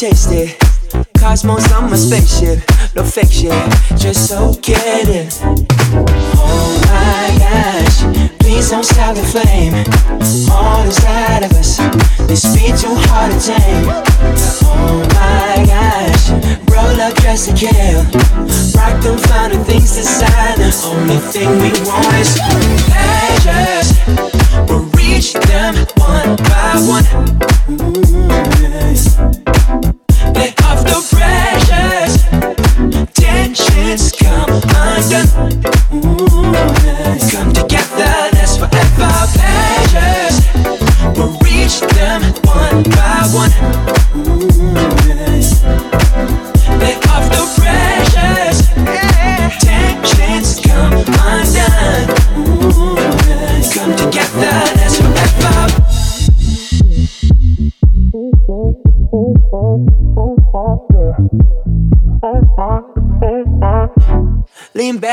taste it. Cosmos on my spaceship, no fake shit, just so get it. Oh my gosh, please don't stop the flame. All inside of us, this beat too hard to tame. Oh my gosh, roll up dress to kill. Rock them finer things designer, only thing we want is. Hey.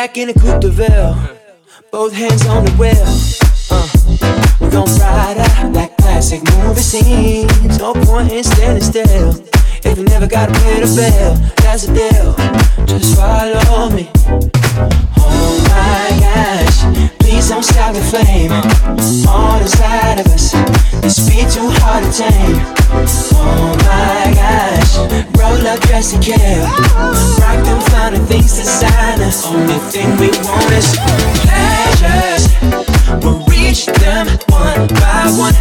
back in a coupe de ville, both hands on the wheel. Uh, we gon' ride out like classic movie scenes. No point in standing still. If you never got a pay the bill, that's a deal. Just follow me. Oh my gosh, please don't stop the flame on inside of us. This be too hard to tame. Oh my full of dressing care. Rock them finer things inside us. Only thing we want is pleasures. We'll reach them one by one.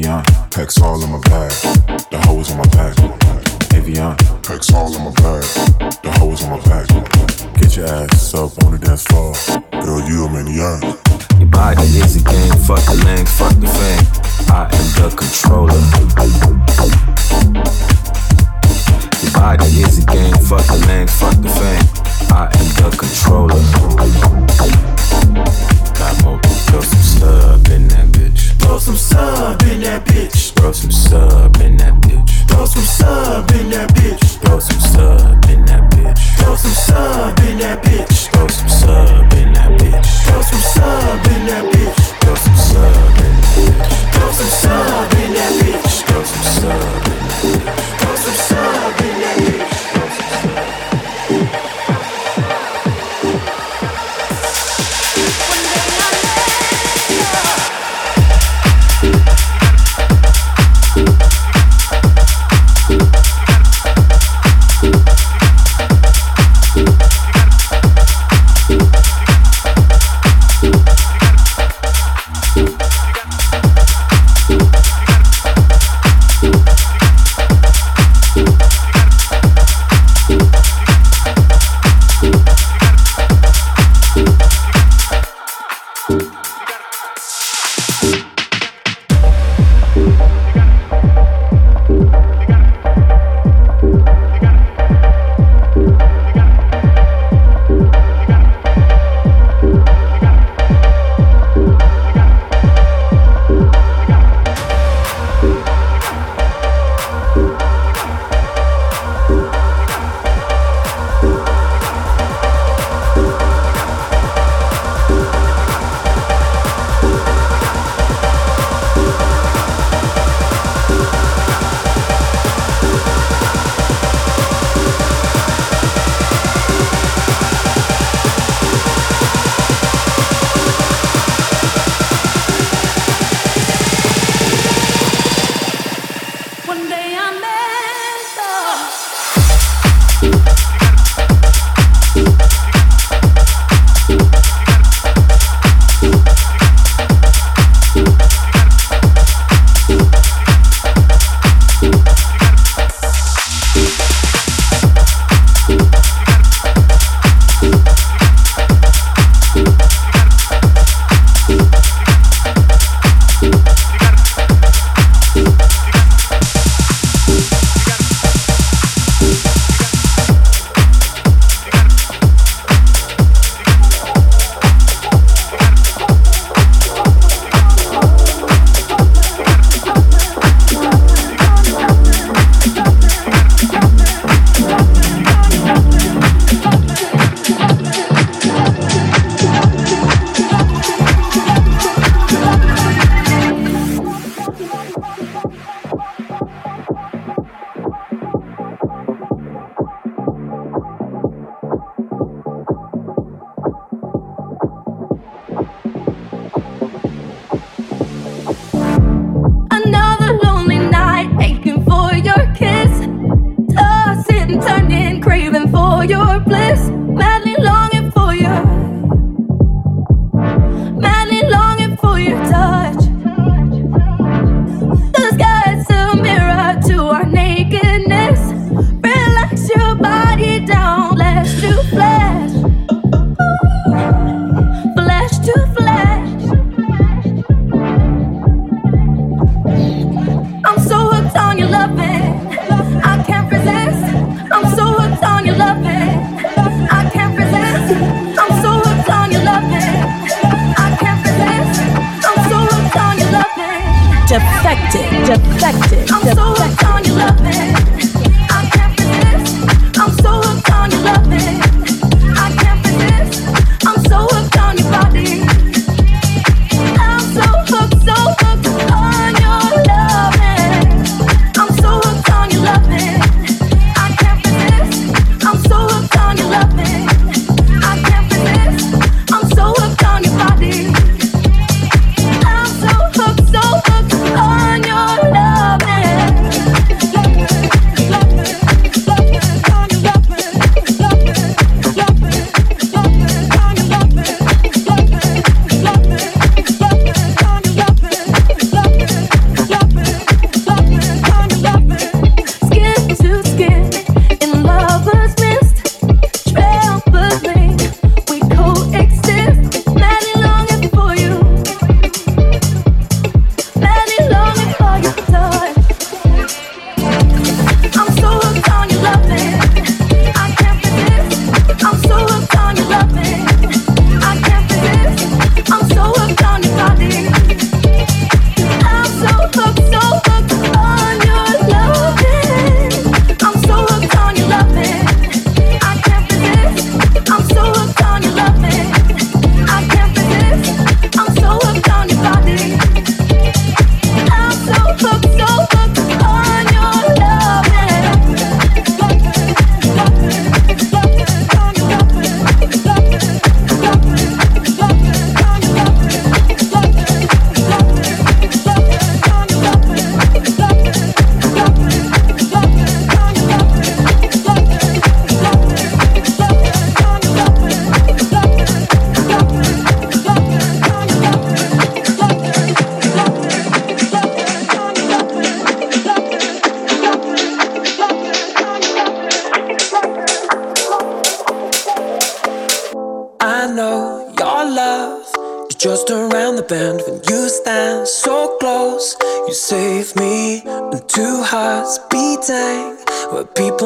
Avion, packs all in my bag. The hoes on my back. Avion, packs all in my bag. The hoes on my back. Get your ass up on the dance floor. Girl, you a maniac. Your body is a game, fuck the lane, fuck the fame. I am the controller. Your body is a game, fuck the lane, fuck the fame. I am the controller. Got more, throw some sub in that bitch. Throw some sub in that bitch. Throw some sub in that bitch. Throw some sub in that bitch. Throw some sub in that bitch. Throw some sub in that bitch. Throw some sub in that bitch. Throw some sub in that bitch. Throw some sub in that bitch. Throw some sub in that bitch. Throw some sub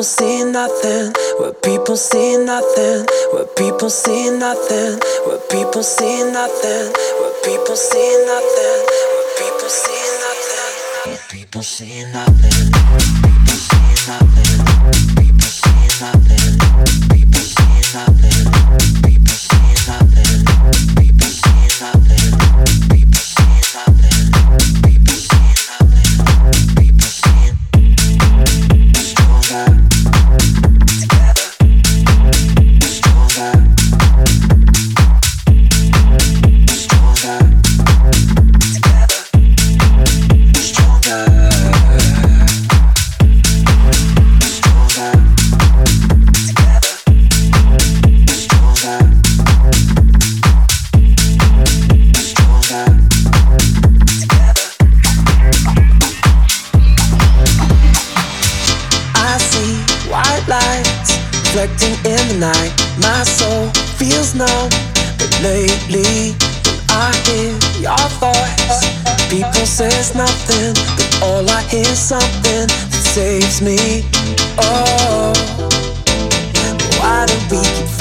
see nothing, where people see nothing, where people see nothing, where people see nothing, where people see nothing, where people see nothing, where people see nothing, people see nothing, people see nothing, people see nothing, reflecting in the night. My soul feels numb, but lately when I hear your voice, people says nothing, but all I hear is something that saves me. Oh, why do we keep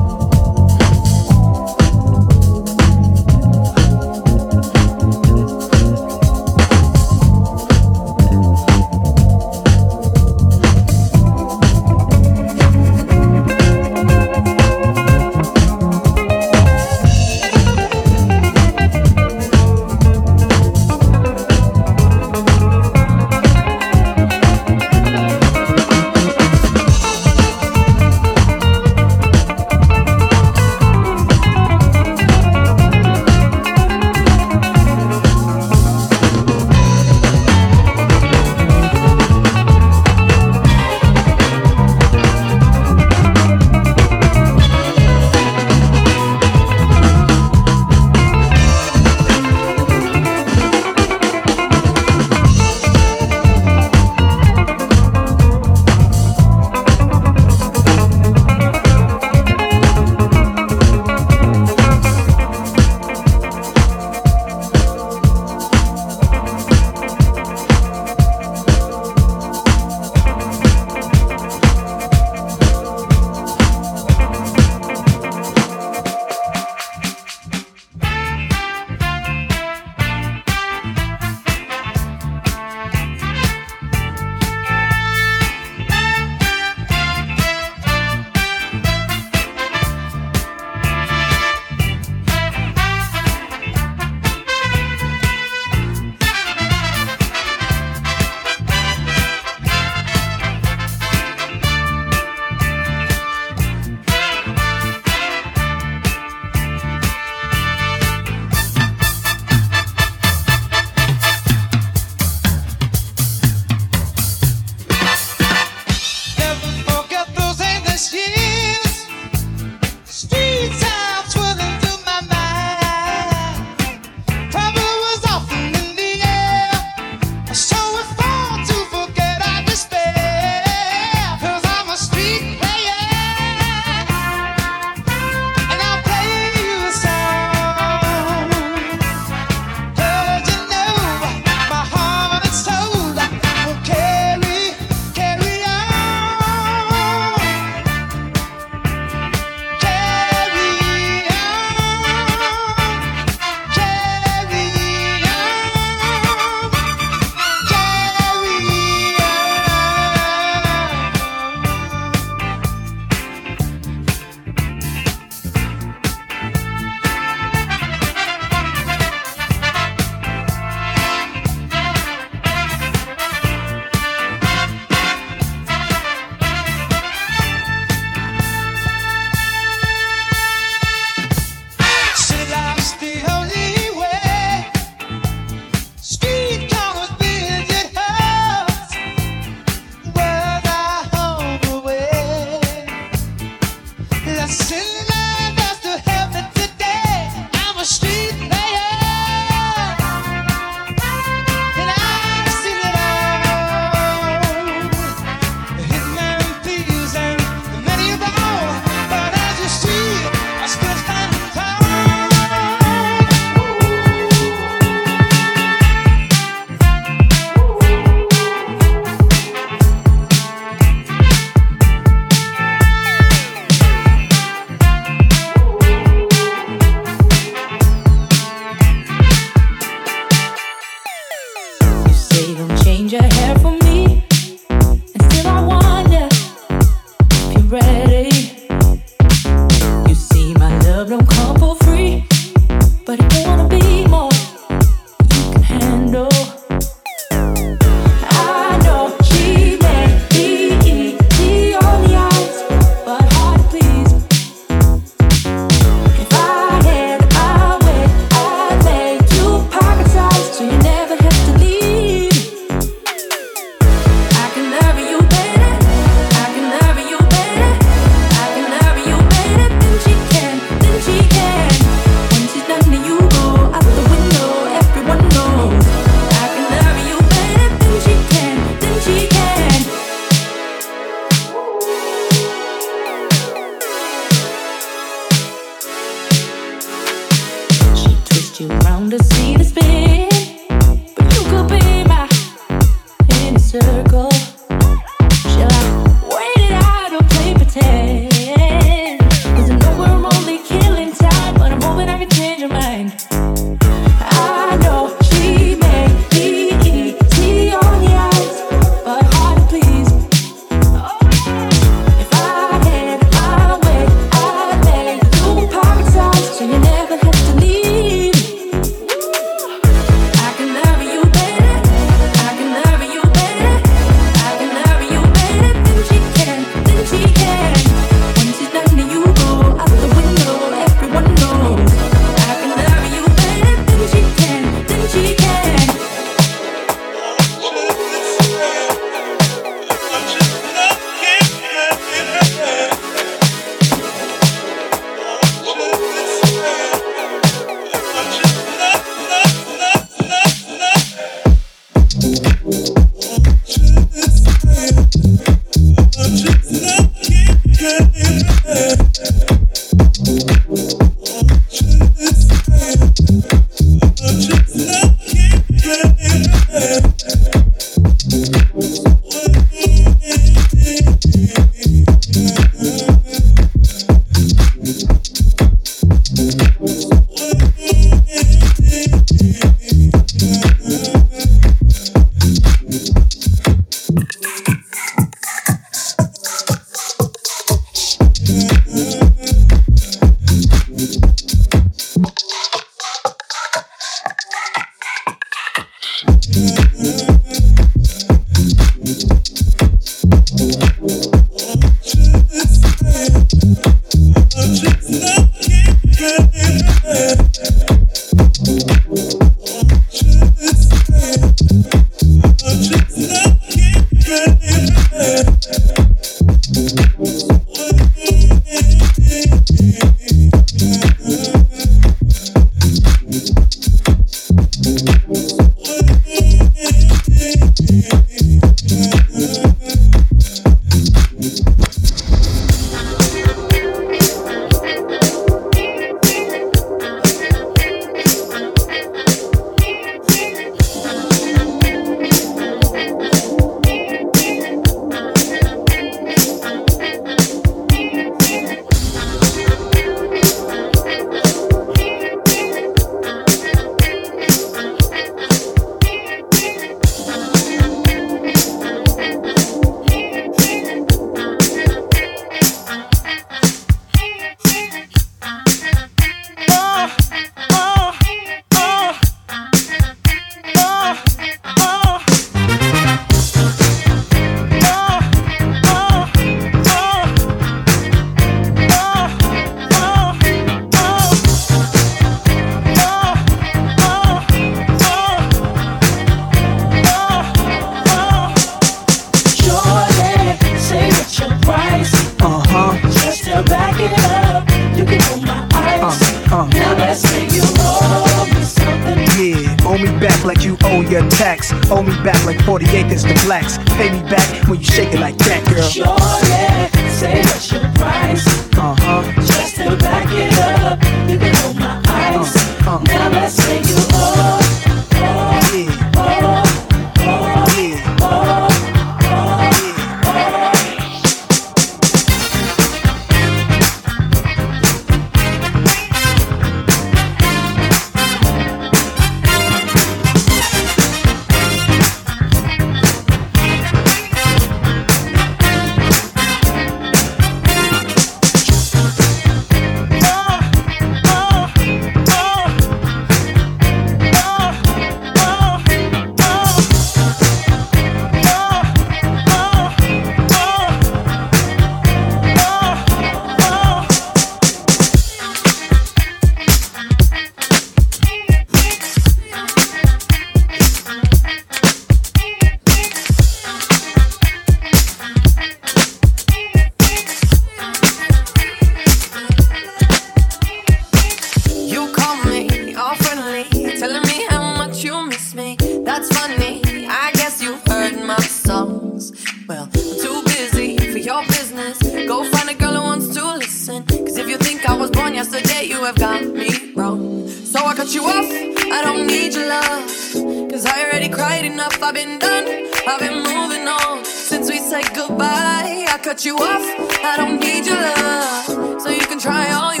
I've been moving on since we said goodbye. I cut you off, I don't need your love. So you can try all you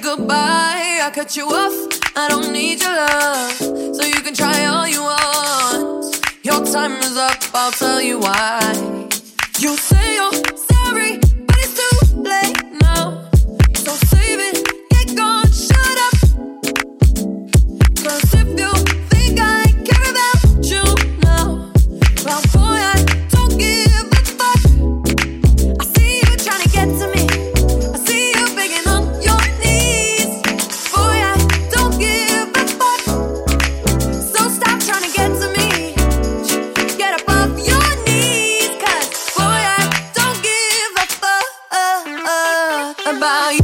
goodbye. I cut you off. I don't need your love. So you can try all you want. Your time is up. I'll tell you why. You say about you.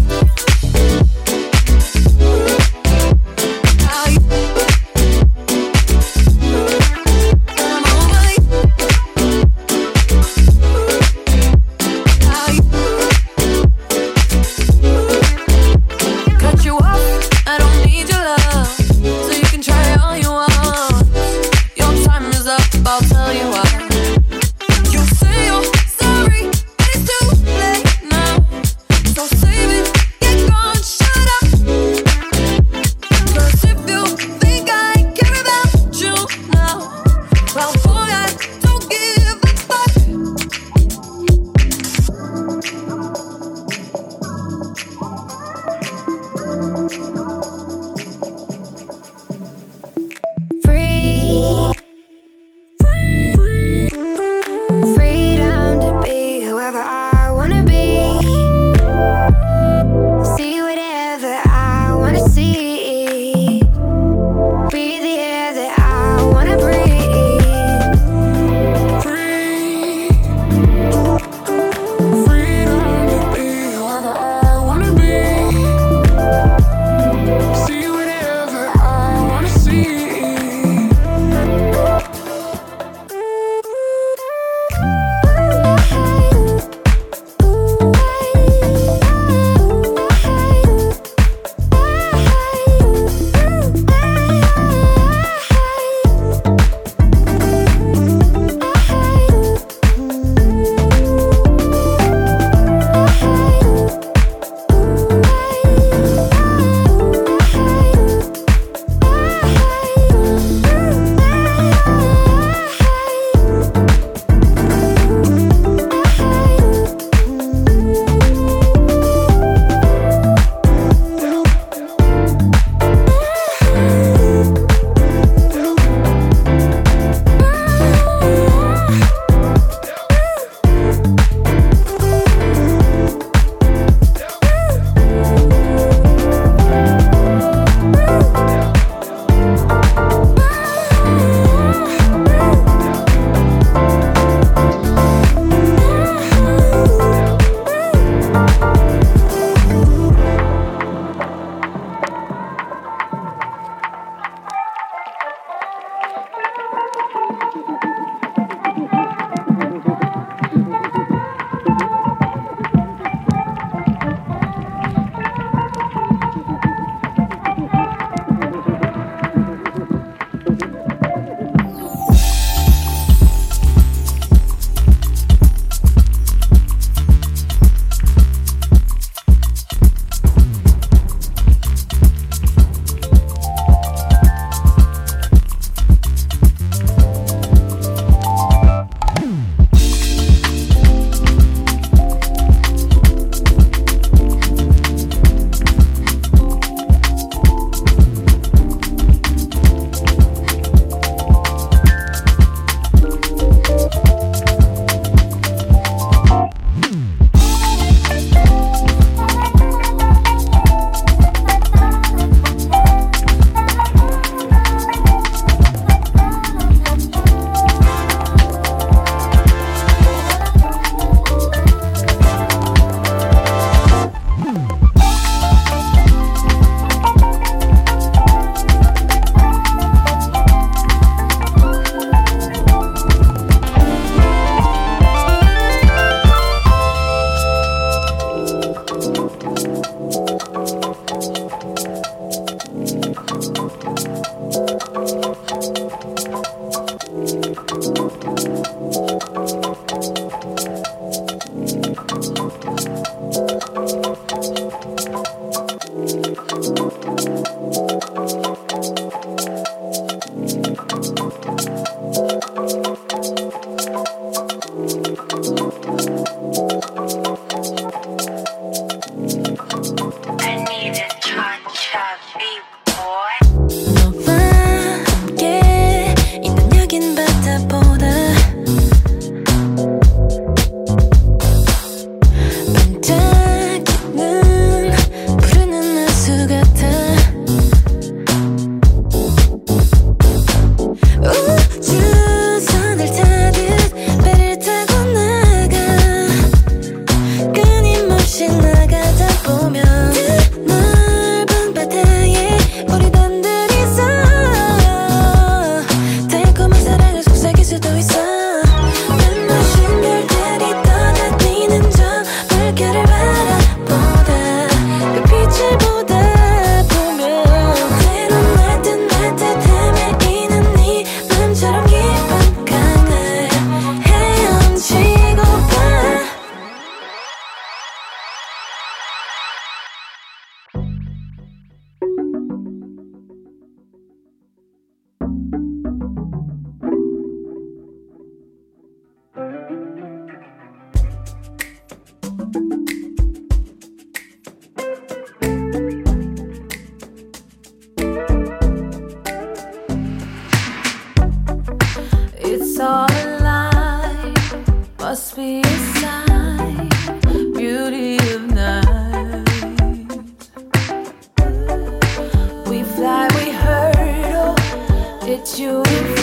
you.